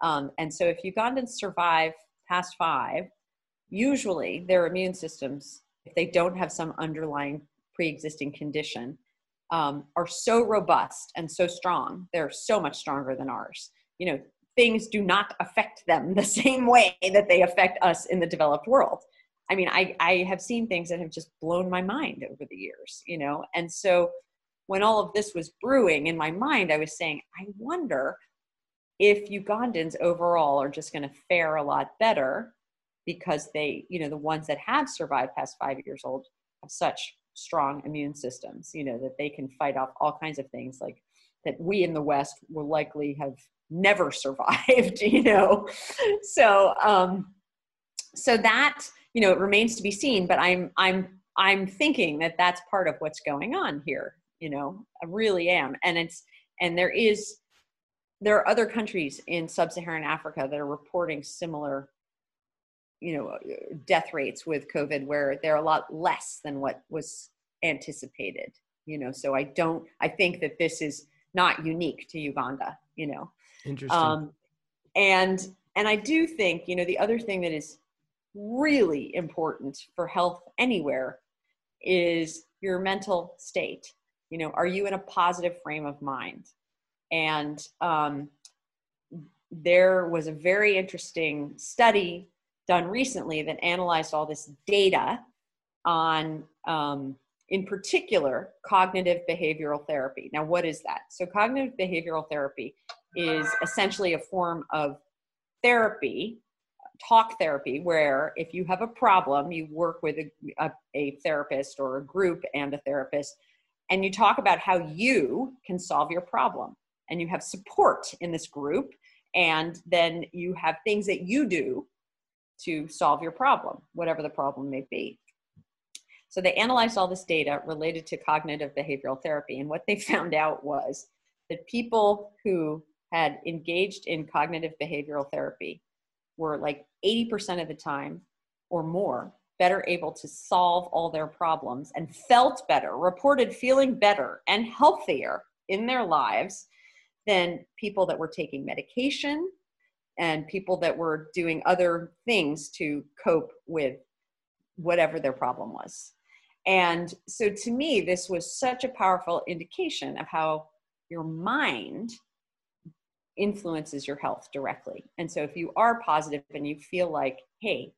Um, and so if ugandans survive past five usually their immune systems if they don't have some underlying pre-existing condition um, are so robust and so strong they're so much stronger than ours you know things do not affect them the <laughs> same way that they affect us in the developed world I mean, I, I have seen things that have just blown my mind over the years, you know? And so when all of this was brewing in my mind, I was saying, I wonder if Ugandans overall are just going to fare a lot better because they, you know, the ones that have survived past five years old have such strong immune systems, you know, that they can fight off all kinds of things like that we in the West will likely have never <laughs> survived, you know? So, um, so that, you know it remains to be seen but i'm i'm i'm thinking that that's part of what's going on here you know i really am and it's and there is there are other countries in sub-saharan africa that are reporting similar you know death rates with covid where they're a lot less than what was anticipated you know? So i don't i think that this is not unique to uganda you know? Interesting. Um and and i do think you know the other thing that is really important for health anywhere is your mental state. You know are you in a positive frame of mind? And um, there was a very interesting study done recently that analyzed all this data on um, in particular cognitive behavioral therapy. Now what is that? So cognitive behavioral therapy is essentially a form of therapy talk therapy where if you have a problem you work with a, a, a, therapist or a group and a therapist and you talk about how you can solve your problem. And you have support in this group and then you have things that you do to solve your problem whatever the problem may be. So they analyzed all this data related to cognitive behavioral therapy and what they <laughs> found out was that people who had engaged in cognitive behavioral therapy were like 80% of the time or more better able to solve all their problems and felt better, reported feeling better and healthier in their lives than people that were taking medication and people that were doing other things to cope with whatever their problem was. And so to me, this was such a powerful indication of how your mind influences your health directly. And so if you are positive and you feel like, hey,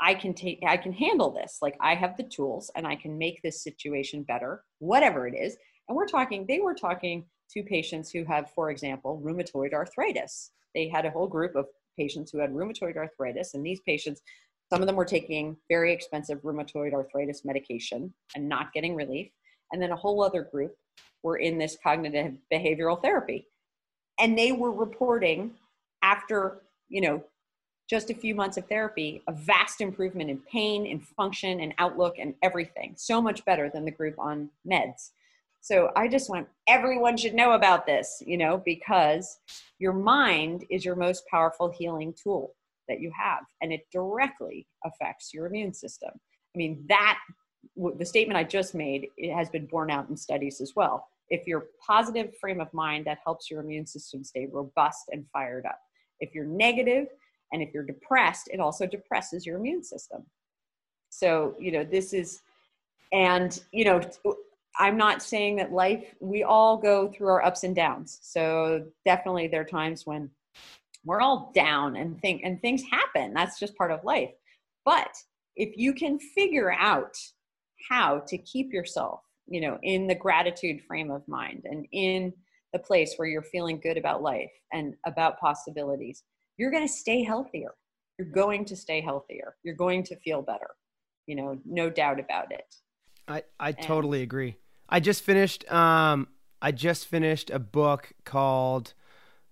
I can take I can handle this. Like I have the tools and I can make this situation better, whatever it is. And we're talking they were talking to patients who have for example rheumatoid arthritis. They had a whole group of patients who had rheumatoid arthritis and these patients some of them were taking very expensive rheumatoid arthritis medication and not getting relief. And then a whole other group were in this cognitive behavioral therapy and they were reporting after you know just a few months of therapy a vast improvement in pain in function and outlook and everything so much better than the group on meds so i just want everyone should know about this you know because your mind is your most powerful healing tool that you have and it directly affects your immune system i mean that the statement i just made it has been borne out in studies as well if you're positive frame of mind, that helps your immune system stay robust and fired up. If you're negative and if you're depressed, it also depresses your immune system. So, you know, this is, and, you know, I'm not saying that life, we all go through our ups and downs. So definitely there are times when we're all down and think and things happen. That's just part of life. But if you can figure out how to keep yourself, you know, in the gratitude frame of mind and in the place where you're feeling good about life and about possibilities, you're going to stay healthier. You're going to stay healthier. You're going to feel better. You know, no doubt about it. I, I totally agree. I just finished um I just finished a book called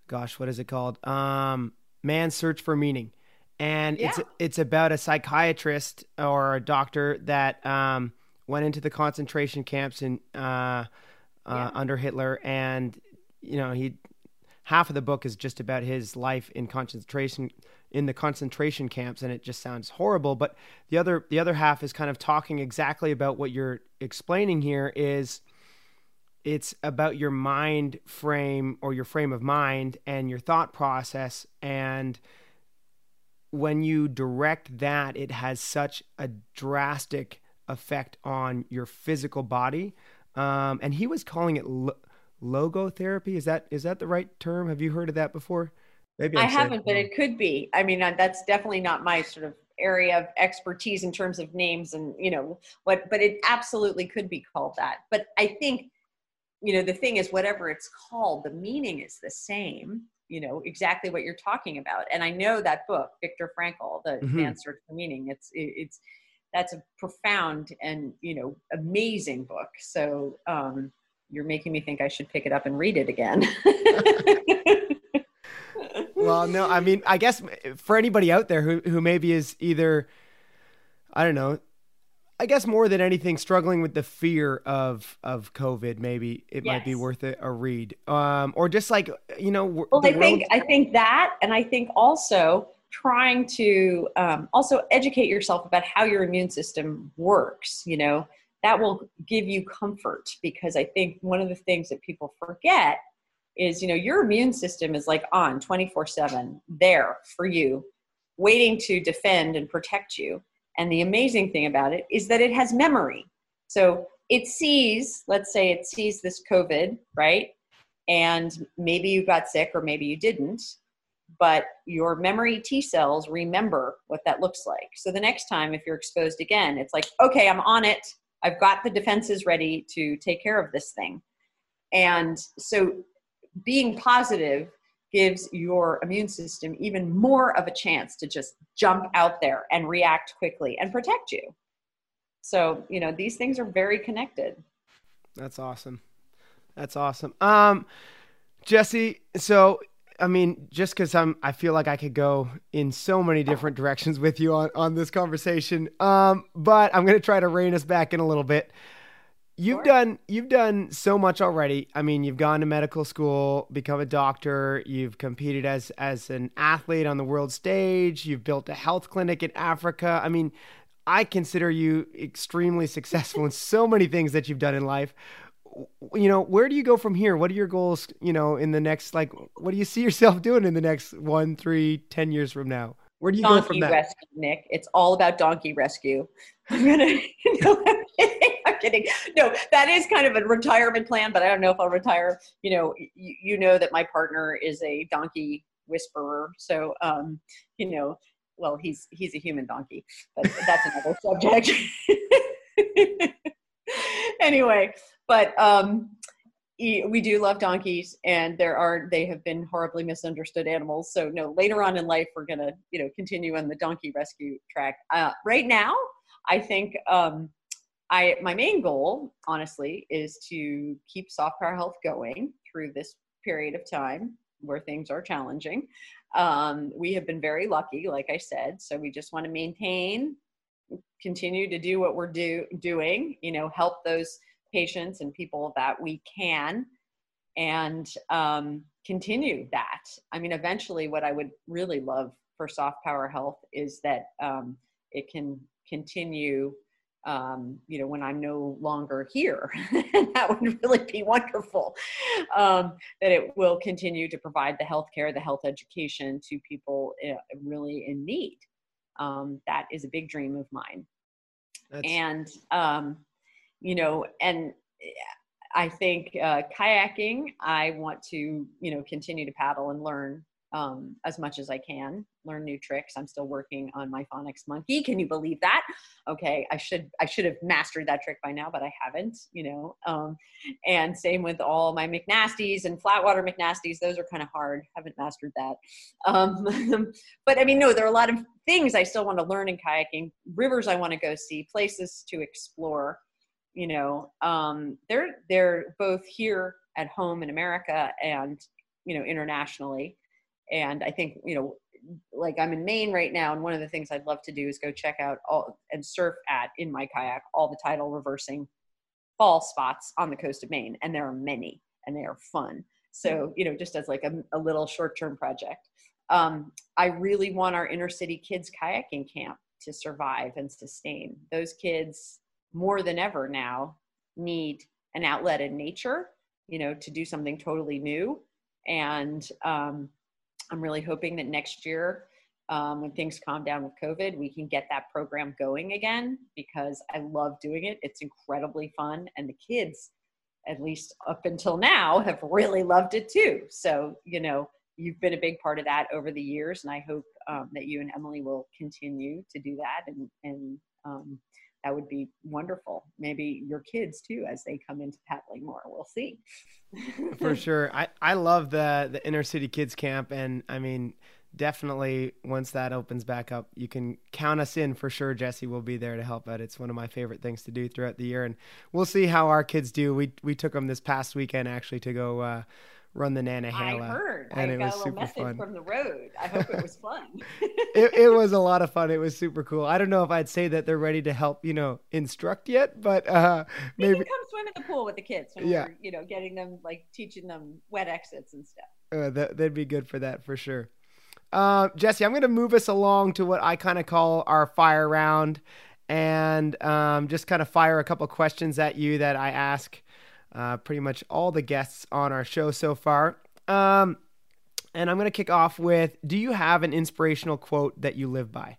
gosh, what is it called? Um Man's Search for Meaning. And yeah. it's it's about a psychiatrist or a doctor that um went into the concentration camps in uh, uh yeah. under Hitler and you know, he half of the book is just about his life in concentration in the concentration camps and it just sounds horrible but the other the other half is kind of talking exactly about what you're explaining here is it's about your mind frame or your frame of mind and your thought process and when you direct that it has such a drastic effect on your physical body. Um, and he was calling it lo- logotherapy. Is that is that the right term? Have you heard of that before Maybe I, I haven't, but it could be. I mean, uh, that's definitely not my sort of area of expertise in terms of names and you know what, but it absolutely could be called that. But I think, you know, the thing is, whatever it's called, the meaning is the same. You know exactly what you're talking about, and I know that book, Viktor Frankl, the mm-hmm. Answer to Meaning. It's it's that's a profound and you know amazing book. So um, you're making me think I should pick it up and read it again. <laughs> <laughs> well, no, I mean, I guess for anybody out there who who maybe is either, I don't know, I guess more than anything, struggling with the fear of of COVID, maybe it yes. might be worth a, a read, um, or just like you know. Well, I think I think that, and I think also trying to um, also educate yourself about how your immune system works. You know, that will give you comfort because I think one of the things that people forget is you know your immune system is like on 24 7 there for you waiting to defend and protect you and the amazing thing about it is that it has memory so it sees let's say it sees this covid right and maybe you got sick or maybe you didn't but your memory T cells remember what that looks like. So the next time, if you're exposed again, it's like, okay, I'm on it. I've got the defenses ready to take care of this thing. And so being positive gives your immune system even more of a chance to just jump out there and react quickly and protect you. So, you know, these things are very connected. That's awesome. That's awesome. Um Jessie, so I mean, just because I'm, I feel like I could go in so many different directions with you on, on this conversation. Um, but I'm going to try to rein us back in a little bit. You've done you've done so much already. I mean, you've gone to medical school, become a doctor, you've competed as as an athlete on the world stage, you've built a health clinic in Africa. I mean, I consider you extremely successful in so many things that you've done in life. You know, where do you go from here? What are your goals, you know, in the next like what do you see yourself <laughs> doing in the next one, three, ten years from now? Where do you donkey go from that? rescue, Nick. It's all about donkey rescue. I'm gonna. <laughs> kidding. No, that is kind of a retirement plan, but I don't know if I'll retire. You know, you, you know that my partner is a donkey whisperer, so um, you know, well, he's he's a human donkey, but that's another <laughs> subject. <laughs> anyway, but um, we do love donkeys and there are they have been horribly misunderstood animals so no later on in life we're gonna you know continue on the donkey rescue track uh, right now i think um, i my main goal honestly is to keep soft power health going through this period of time where things are challenging um, we have been very lucky like i said so we just want to maintain continue to do what we're do, doing you know help those patients and people that we can and um, continue that. I mean, eventually, what I would really love for soft power health is that um, it can continue um, you know, when I'm no longer here. <laughs> that would really be wonderful. Um, that it will continue to provide the health care, the health education to people uh, really in need. Um, that is a big dream of mine. That's... And, um, you know, and I think uh, kayaking, I want to, you know, continue to paddle and learn um, as much as I can, learn new tricks. I'm still working on my phonics monkey. Can you believe that? Okay, I should I should have mastered that trick by now, but I haven't. You know, um, and same with all my McNasties and flatwater McNasties. Those are kind of hard. Haven't mastered that. Um, <laughs> but I mean, no, there are a lot of things I still want to learn in kayaking. Rivers I want to go see, places to explore. You know, um, they're they're both here at home in America and you know internationally and I think, you know, like I'm in Maine right now, and one of the things I'd love to do is go check out all and surf at in my kayak all the tidal reversing fall spots on the coast of Maine, and there are many, and they are fun. So you know, just as like a, a little short term project. Um, I really want our inner city kids kayaking camp to survive and sustain. Those kids more than ever now need an outlet in nature, you know, to do something totally new. And um, I'm really hoping that next year, um, when things calm down with COVID, we can get that program going again because I love doing it. It's incredibly fun, and the kids, at least up until now, have really loved it too. So, you know, you've been a big part of that over the years, and I hope um, that you and Emily will continue to do that and and um, that would be wonderful. Maybe your kids too, as they come into paddling more. We'll see. <laughs> For sure, I I love the the inner city kids camp, and I mean, definitely once that opens back up, you can count us in for sure. Jessie will be there to help out. It's one of my favorite things to do throughout the year, and we'll see how our kids do. We we took them this past weekend actually to go. Uh, run the Nantahala. I heard. And I it got was a little super message fun. from the road. I hope it was <laughs> fun. it, it was a <laughs> lot of fun. It was super cool. I don't know if I'd say that they're ready to help, you know, instruct yet, but uh, maybe come swim in the pool with the kids. When yeah, you know, getting them like teaching them wet exits and stuff. Uh, that, that'd be good for that for sure. Uh, Jessie, I'm going to move us along to what I kind of call our fire round, and um, just kind of fire a couple questions at you that I ask uh, pretty much all the guests on our show so far. Um, and I'm going to kick off with Do you have an inspirational quote that you live by?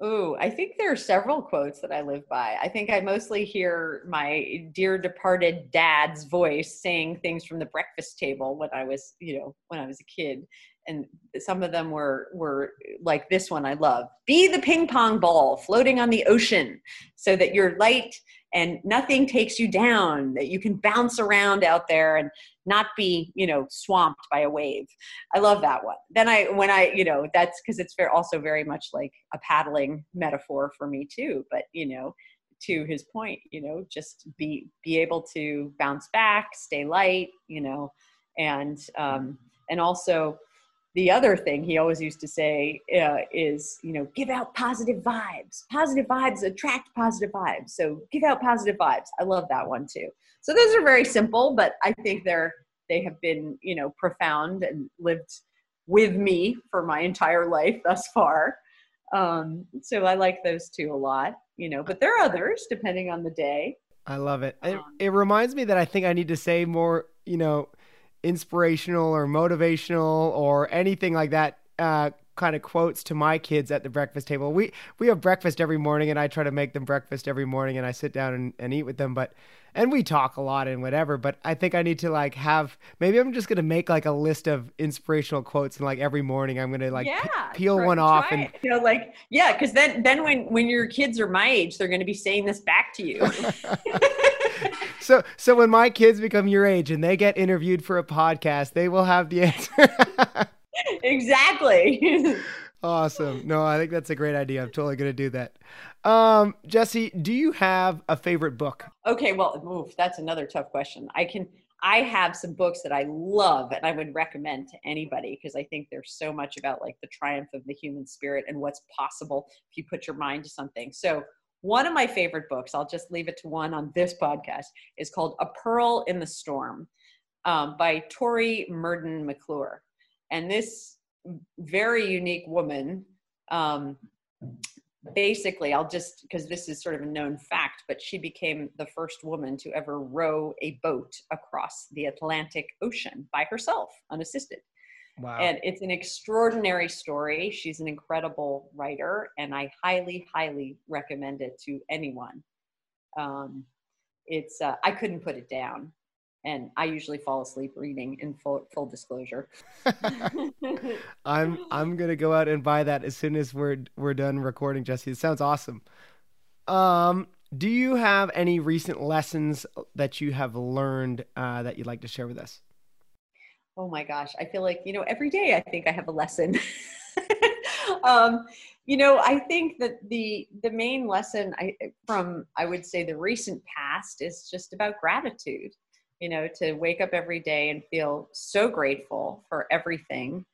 Oh, I think there are several quotes that I live by. I think I mostly hear my dear departed dad's voice saying things from the breakfast table when I was, you know, when I was a kid. And some of them were were like this one I love. Be the ping pong ball floating on the ocean so that you're light and nothing takes you down that you can bounce around out there and not be you know swamped by a wave i love that one then i when i you know that's because it's very also very much like a paddling metaphor for me too but you know to his point you know just be be able to bounce back stay light you know and um and also the other thing he always used to say uh, is, you know, give out positive vibes. Positive vibes attract positive vibes. So give out positive vibes. I love that one too. So those are very simple, but I think they're they have been, you know, profound and lived with me for my entire life thus far. Um, so I like those two a lot, you know, but there are others depending on the day. I love it. It, um, it reminds me that I think I need to say more, you know, inspirational or motivational or anything like that uh, kind of quotes to my kids at the breakfast table. We we have breakfast every morning, and I try to make them breakfast every morning, and I sit down and, and eat with them. But and we talk a lot and whatever. But I think I need to like have maybe I'm just gonna make like a list of inspirational quotes, and like every morning I'm gonna like yeah, peel try, one off and you know like yeah, because then then when when your kids are my age, they're gonna be saying this back to you. <laughs> so so when my kids become your age and they get interviewed for a podcast, they will have the answer. <laughs> exactly. awesome. No, I think that's a great idea. I'm totally going to do that. Um, Jessie, do you have a favorite book? Okay, well, oof, that's another tough question. I can I have some books that I love and I would recommend to anybody because I think there's so much about like the triumph of the human spirit and what's possible if you put your mind to something. So one of my favorite books, I'll just leave it to one on this podcast, is called A Pearl in the Storm um, by Tori Murden McClure. And this very unique woman um, basically, I'll just because this is sort of a known fact, but she became the first woman to ever row a boat across the Atlantic Ocean by herself, unassisted. Wow. And it's an extraordinary story. She's an incredible writer, and I highly, highly recommend it to anyone. Um, it's uh, I couldn't put it down, and I usually fall asleep reading. In full full disclosure, <laughs> <laughs> I'm I'm gonna go out and buy that as soon as we're we're done recording, Jessie. It sounds awesome. Um, do you have any recent lessons that you have learned uh, that you'd like to share with us? Oh my gosh, I feel like you know every day I think I have a lesson. <laughs> um, you know, I think that the the main lesson I from I would say the recent past is just about gratitude. You know, to wake up every day and feel so grateful for everything,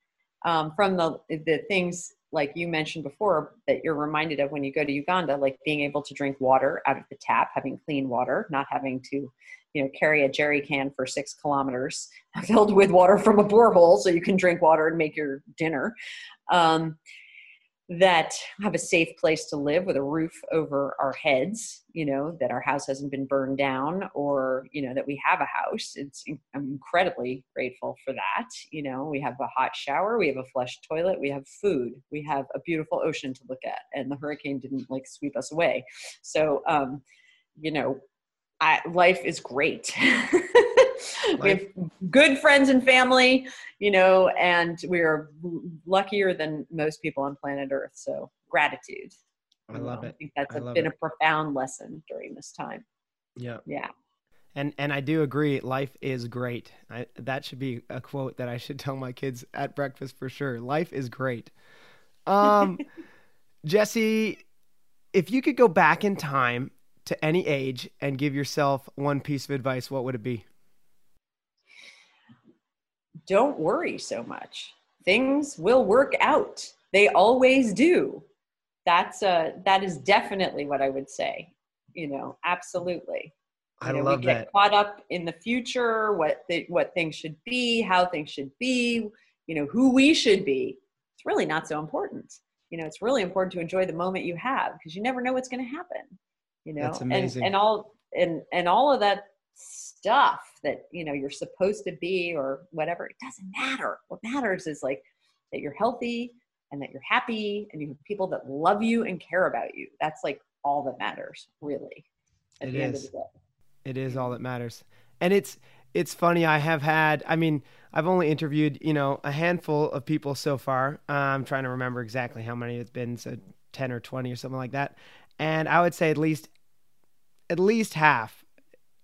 um, from the the things like you mentioned before that you're reminded of when you go to Uganda, like being able to drink water out of the tap, having clean water, not having to, you know, carry a jerry can for six kilometers <laughs> filled with water from a borehole so you can drink water and make your dinner. Um, that have a safe place to live with a roof over our heads you know that our house hasn't been burned down or you know that we have a house. It's i'm incredibly grateful for that you know. We have a hot shower we have a flush toilet we have food we have a beautiful ocean to look at and the hurricane didn't like sweep us away. So um you know I, life is great <laughs> we have good friends and family, you know, and we're luckier than most people on planet Earth. So gratitude. I love it. I think that's I a, been it. a profound lesson during this time. Yeah. Yeah. And and I do agree. Life is great. I, that should be a quote that I should tell my kids at breakfast for sure. Life is great. Um, <laughs> Jessie, if you could go back in time to any age and give yourself one piece of advice, what would it be? Don't worry so much. Things will work out. They always do. That's uh that is definitely what I would say. You know, absolutely. I you know, love we get that. caught up in the future, what the, what things should be, how things should be, you know, who we should be. It's really not so important. You know, it's really important to enjoy the moment you have because you never know what's going to happen. You know, That's amazing. and and all and and all of that stuff that you know you're supposed to be or whatever. It doesn't matter. What matters is like that you're healthy and that you're happy and you have people that love you and care about you. That's like all that matters, really. At It the end is. of the day. It is all that matters. And it's it's funny. I have had. I mean, I've only interviewed you know a handful of people so far. Uh, I'm trying to remember exactly how many it's been. So ten or twenty or something like that. And I would say at least at least half,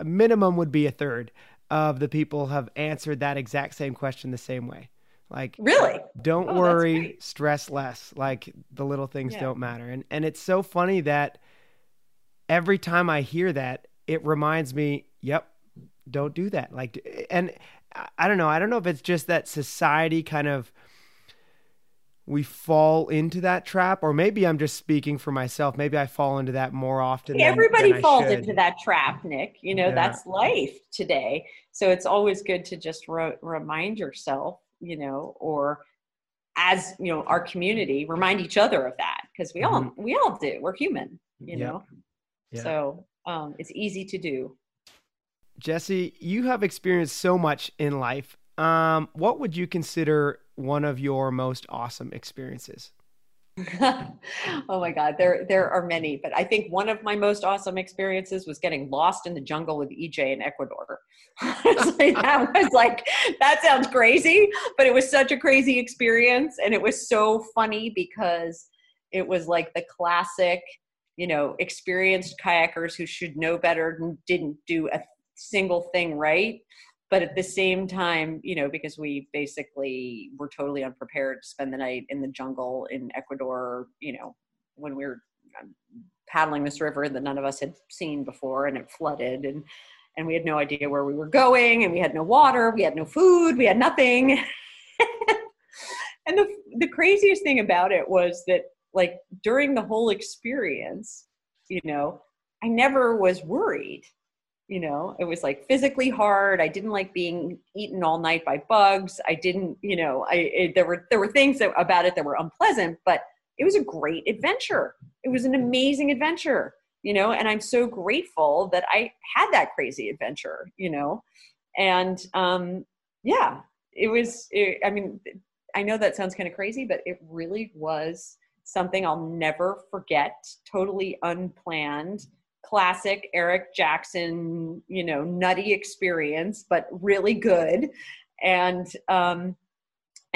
a minimum would be a third of the people have answered that exact same question the same way. Like Really? don't Oh, worry, stress less. Like the little things Yeah. don't matter. And and it's so funny that every time I hear that, it reminds me, yep, don't do that. Like and I- I don't know, I don't know if it's just that society kind of we fall into that trap or maybe I'm just speaking for myself. Maybe I fall into that more often than- Everybody than falls into that trap, Nick. You know, Yeah. that's life today. So it's always good to just re- remind yourself, you know, or as you know, our community remind each other of that because we all we all do. We're human, you Mm-hmm. Yep. know. So um, it's easy to do. Jessie, you have experienced so much in life. Um, what would you consider one of your most awesome experiences? <laughs> oh my god there there are many but i think one of my most awesome experiences was getting lost in the jungle with ej in ecuador <laughs> that was like that sounds crazy but it was such a crazy experience and it was so funny because it was like the classic you know experienced kayakers who should know better and didn't do a single thing right but at the same time you know because we basically were totally unprepared to spend the night in the jungle in ecuador you know when we were um, paddling this river that none of us had seen before and it flooded and and we had no idea where we were going and we had no water we had no food we had nothing. <laughs> And the the craziest thing about it was that like during the whole experience you know i never was worried you know it was like physically hard i didn't like being eaten all night by bugs i didn't you know i it, there were there were things that, about it that were unpleasant but it was a great adventure. It was an amazing adventure, you know, and I'm so grateful that I had that crazy adventure, you know, and um, yeah, it was. It, I mean, I know that sounds kind of crazy, but it really was something I'll never forget. Totally unplanned, classic Eric Jackson, you know, nutty experience, but really good. And um,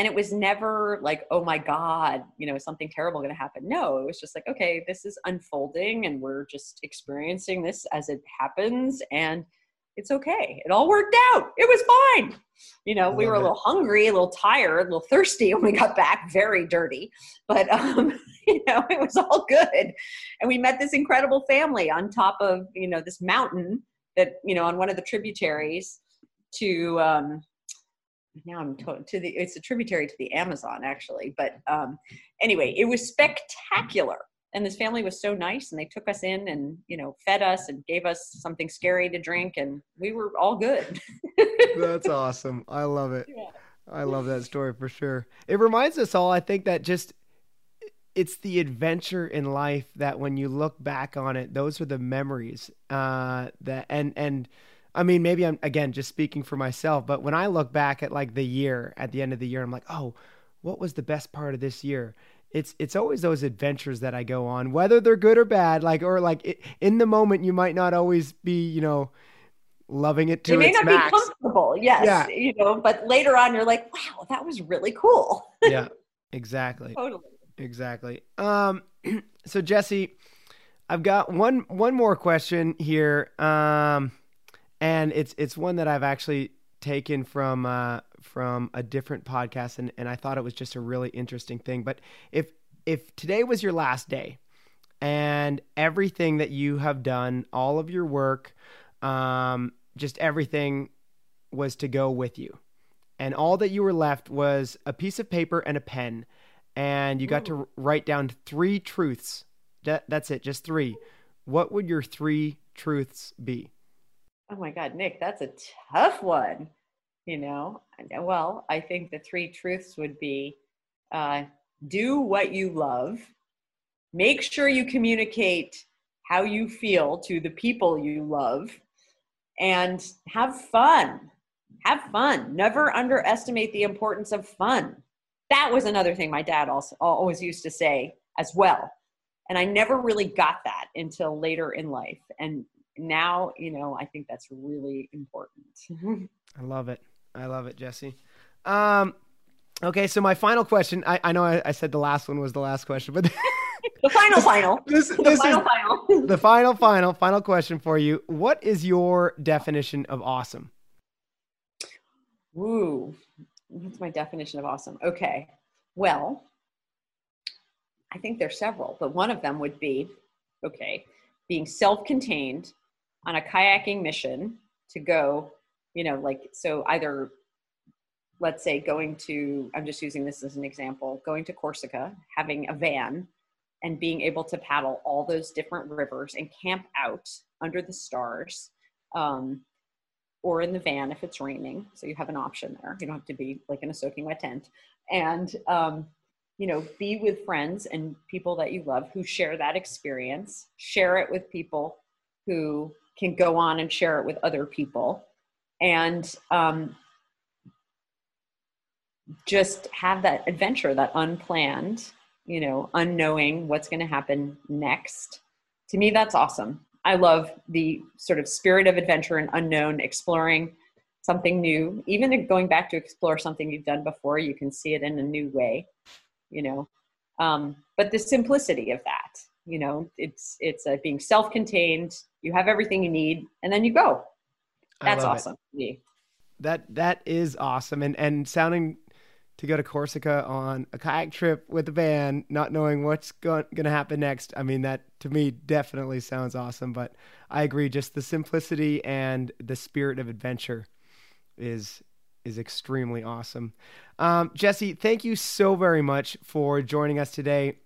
and it was never like oh my god you know something terrible going to happen no it was just like okay this is unfolding and we're just experiencing this as it happens and it's okay. It all worked out. It was fine. You know we were a little hungry a little tired a little thirsty <laughs> when we got back very dirty but um <laughs> you know it was all good. And we met this incredible family on top of you know this mountain that you know on one of the tributaries to um now I'm to, to the it's a tributary to the Amazon actually, but um, anyway, it was spectacular. And this family was so nice, and they took us in and you know fed us and gave us something scary to drink, and we were all good. <laughs> That's awesome. I love it. Yeah. I love that story for sure. It reminds us all, I think, that just it's the adventure in life that when you look back on it, those are the memories uh, that and and I mean, maybe I'm again just speaking for myself, but when I look back at like the year at the end of the year, I'm like, oh, what was the best part of this year? It's it's always those adventures that I go on, whether they're good or bad. Like or like it, in the moment, you might not always be, you know, loving it to. You may not max. be comfortable, yes, yeah. you know, but later on, you're like, wow, that was really cool. <laughs> yeah, exactly. Totally. Exactly. Um, <clears throat> so Jessie, I've got one one more question here. Um and it's it's one that I've actually taken from uh, from a different podcast, and, and I thought it was just a really interesting thing. But if if today was your last day, and everything that you have done, all of your work, um, just everything was to go with you, and all that you were left was a piece of paper and a pen, and you got Ooh. to write down three truths. That, that's it, just three. What would your three truths be? Oh my God, Nick, that's a tough one. You know, well, I think the three truths would be uh, do what you love, make sure you communicate how you feel to the people you love, and have fun. Have fun. Never underestimate the importance of fun. That was another thing my dad also always used to say as well. And I never really got that until later in life. And now you know i think that's really important <laughs> i love it i love it jessie. Um okay so my final question i, I know I, I said the last one was the last question but <laughs> the final final. <laughs> This, the final is final. <laughs> the final final final question for you. What is your definition of awesome? Ooh, what's my definition of awesome? Okay well i think there's several but one of them would be okay being self-contained on a kayaking mission to go, you know, like, so either, let's say, going to, I'm just using this as an example, going to Corsica, having a van, and being able to paddle all those different rivers and camp out under the stars. Um, or in the van if it's raining. So you have an option there. You don't have to be like in a soaking wet tent. And, um, you know, be with friends and people that you love who share that experience, share it with people who can go on and share it with other people and um, just have that adventure that unplanned you know unknowing what's going to happen next. To me that's awesome. I love the sort of spirit of adventure and unknown exploring something new. Even going back to explore something you've done before you can see it in a new way you know? Um, but the simplicity of that you know it's it's uh, being self-contained you have everything you need and then you go that's awesome that that is awesome and and sounding to go to Corsica on a kayak trip with a van, not knowing what's going to happen next. I mean, that to me definitely sounds awesome. But I agree, just the simplicity and the spirit of adventure is is extremely awesome. Um, Jessie, thank you so very much for joining us today.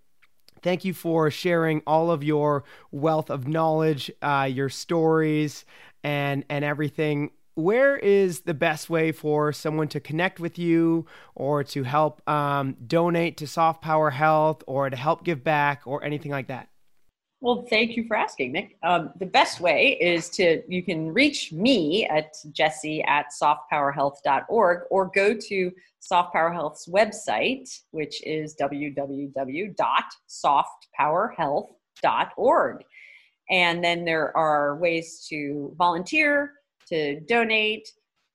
Thank you for sharing all of your wealth of knowledge, uh, your stories, and and everything where is the best way for someone to connect with you or to help um, donate to Soft Power Health or to help give back or anything like that? Well, thank you for asking, Nick. Um, the best way is to, you can reach me at jessie at softpowerhealth.org or go to Soft Power Health's website, which is www.softpowerhealth.org. And then there are ways to volunteer, to donate.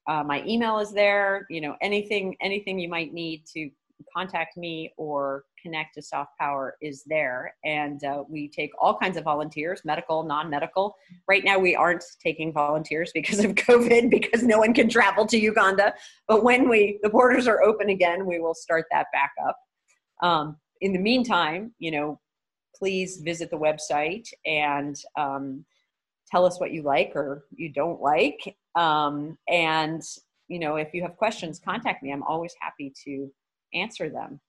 Uh, my email is there. You know, anything anything you might need to contact me or connect to Soft Power is there. And uh, we take all kinds of volunteers, medical, non-medical. Right now, we aren't taking volunteers because of <laughs> COVID, because no one can travel to Uganda. But when we the borders are open again, we will start that back up. Um, in the meantime, you know, please visit the website and um, tell us what you like or you don't like. Um, and you know, if you have questions, contact me. I'm always happy to answer them.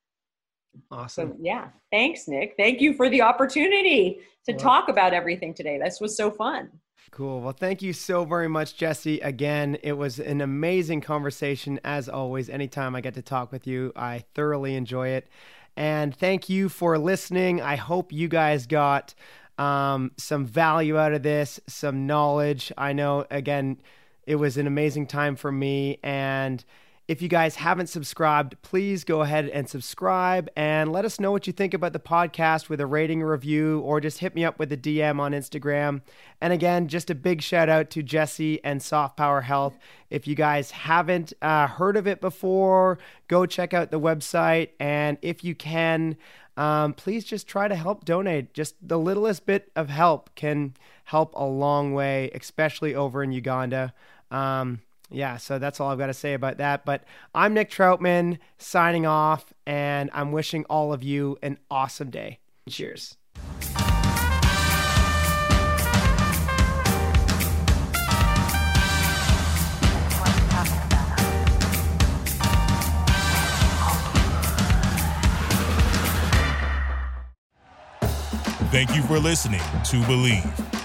Awesome. So yeah, thanks, Nick. Thank you for the opportunity to Well- talk about everything today. This was so fun. Cool. Well, thank you so very much, Jessie. Again, it was an amazing conversation as always. Anytime I get to talk with you, I thoroughly enjoy it. And thank you for listening. I hope you guys got um, some value out of this, some knowledge. I know, again, it was an amazing time for me. And if you guys haven't subscribed, please go ahead and subscribe and let us know what you think about the podcast with a rating review, or just hit me up with a DM on Instagram. And again, just a big shout out to Jessie and Soft Power Health. If you guys haven't uh, heard of it before, go check out the website. And if you can, um, please just try to help donate. Just the littlest bit of help can help a long way, especially over in Uganda. Um, yeah, so that's all I've got to say about that. But I'm Nick Troutman signing off, and I'm wishing all of you an awesome day. Cheers. What are you talking about? Thank you for listening to Bleav.